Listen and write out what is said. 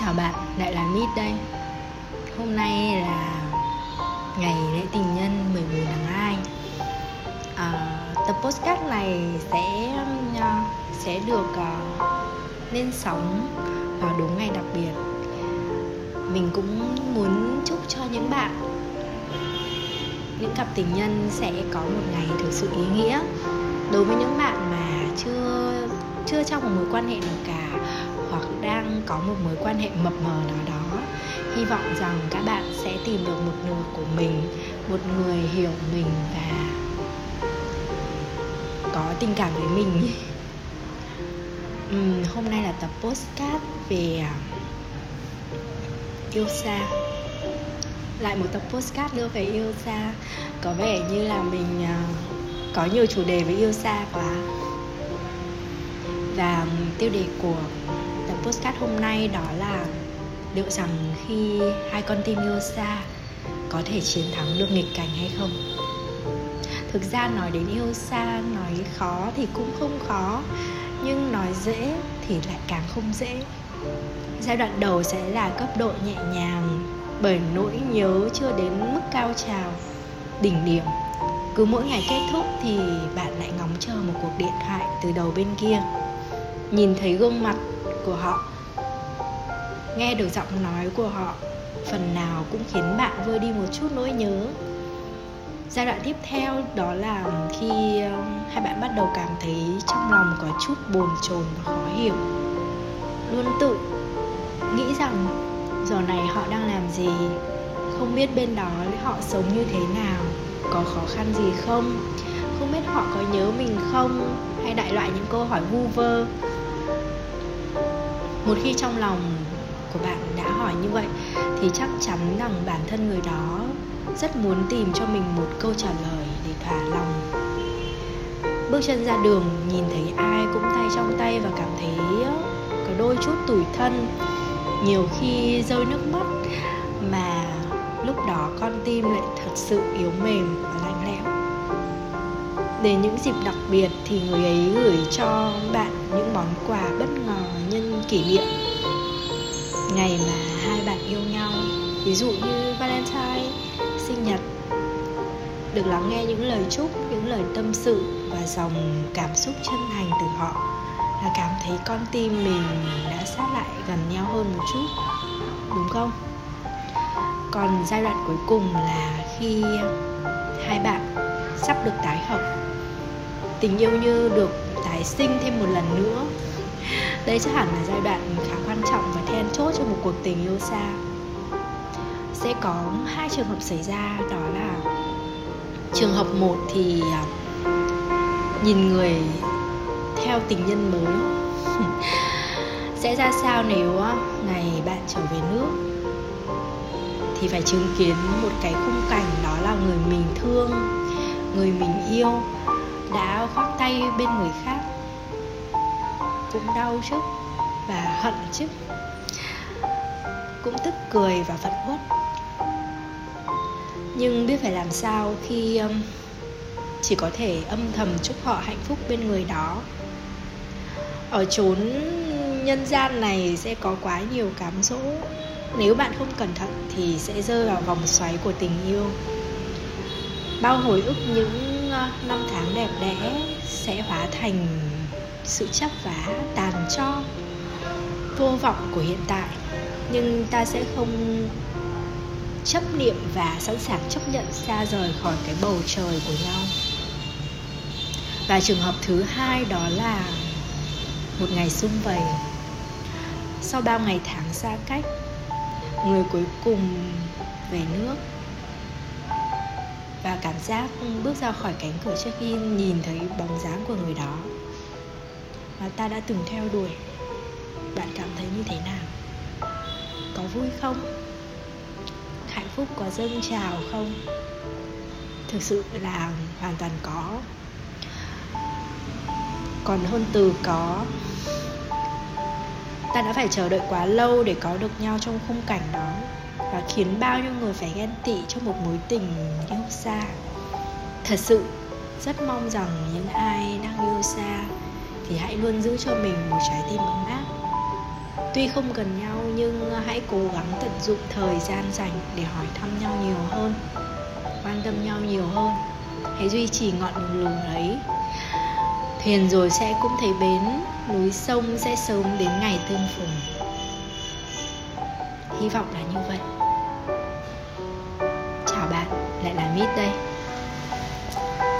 Chào bạn, lại là Mít đây. Hôm nay là ngày lễ tình nhân 14 tháng 2 à, Tập postcard này sẽ à, sẽ được uh, lên sóng vào đúng ngày đặc biệt. Mình cũng muốn chúc cho những bạn Những cặp tình nhân sẽ có một ngày thực sự ý nghĩa. Đối với những bạn mà chưa chưa trong một mối quan hệ nào cả có một mối quan hệ mập mờ nào đó. Hy vọng rằng các bạn sẽ tìm được một nửa của mình một người hiểu mình và có tình cảm với mình. Uhm, hôm nay là tập postcard về à, yêu xa. Lại một tập postcard nữa về yêu xa. Có vẻ như là mình à, có nhiều chủ đề về yêu xa quá. Và tiêu đề của postcard hôm nay đó là liệu rằng khi hai con tim yêu xa có thể chiến thắng được nghịch cảnh hay không? Thực ra nói đến yêu xa, nói khó thì cũng không khó, nhưng nói dễ thì lại càng không dễ. Giai đoạn đầu sẽ là cấp độ nhẹ nhàng, bởi nỗi nhớ chưa đến mức cao trào, đỉnh điểm. Cứ mỗi ngày kết thúc thì bạn lại ngóng chờ một cuộc điện thoại từ đầu bên kia. Nhìn thấy gương mặt của họ. Nghe được giọng nói của họ, phần nào cũng khiến bạn vơi đi một chút nỗi nhớ. Giai đoạn tiếp theo đó là khi um, hai bạn bắt đầu cảm thấy trong lòng có chút bồn chồn và khó hiểu. Luôn tự nghĩ rằng giờ này họ đang làm gì, không biết bên đó họ sống như thế nào, có khó khăn gì không không biết họ có nhớ mình không, hay đại loại những câu hỏi vu vơ một khi trong lòng của bạn đã hỏi như vậy, thì chắc chắn rằng bản thân người đó rất muốn tìm cho mình một câu trả lời để thỏa lòng. Bước chân ra đường, nhìn thấy ai cũng tay trong tay và cảm thấy có đôi chút tủi thân. Nhiều khi rơi nước mắt, mà lúc đó con tim lại thật sự yếu mềm và lạnh lẽo đến những dịp đặc biệt thì người ấy gửi cho bạn những món quà bất ngờ nhân kỷ niệm. Ngày mà hai bạn yêu nhau, ví dụ như valentine, sinh nhật. Được lắng nghe những lời chúc, những lời tâm sự và dòng cảm xúc chân thành từ họ là cảm thấy con tim mình đã sát lại gần nhau hơn một chút, đúng không? Còn giai đoạn cuối cùng là khi hai bạn sắp được tái hợp tình yêu như được tái sinh thêm một lần nữa. Đây chắc hẳn là giai đoạn khá quan trọng và then chốt cho một cuộc tình yêu xa. Sẽ có hai trường hợp xảy ra, đó là trường hợp một thì à, nhìn người theo tình nhân mới. Sẽ ra sao nếu à, ngày bạn trở về nước? Thì phải chứng kiến một cái khung cảnh đó là người mình thương, người mình yêu đã khoác tay bên người khác. Cũng đau chứ và hận chứ. Cũng tức cười và phẫn uất. Nhưng biết phải làm sao khi um, chỉ có thể âm thầm chúc họ hạnh phúc bên người đó. Ở chốn nhân gian này sẽ có quá nhiều cám dỗ. Nếu bạn không cẩn thận thì sẽ rơi vào vòng xoáy của tình yêu. Bao hồi ức những Ờ, năm tháng đẹp đẽ sẽ hóa thành sự chấp vá tàn cho vô vọng của hiện tại. Nhưng ta sẽ không chấp niệm và sẵn sàng chấp nhận xa rời khỏi cái bầu trời của nhau. Và trường hợp thứ hai đó là một ngày sum vầy. Sau bao ngày tháng xa cách, người cuối cùng về nước và cảm giác bước ra khỏi cánh cửa trước khi nhìn thấy bóng dáng của người đó. Mà ta đã từng theo đuổi. Bạn cảm thấy như thế nào? Có vui không? Hạnh phúc có dâng trào không? Thực sự là hoàn toàn có. Còn hơn từ có, ta đã phải chờ đợi quá lâu để có được nhau trong khung cảnh đó và khiến bao nhiêu người phải ghen tị trong một mối tình yêu xa. Thật sự, rất mong rằng những ai đang yêu xa thì hãy luôn giữ cho mình một trái tim ấm áp. Tuy không cần nhau, nhưng hãy cố gắng tận dụng thời gian dành để hỏi thăm nhau nhiều hơn, quan tâm nhau nhiều hơn. Hãy duy trì ngọn đường ấy. Thuyền rồi sẽ cũng thấy bến, núi sông sẽ sớm đến ngày tương phùng. Hy vọng là như vậy lại là mít đây.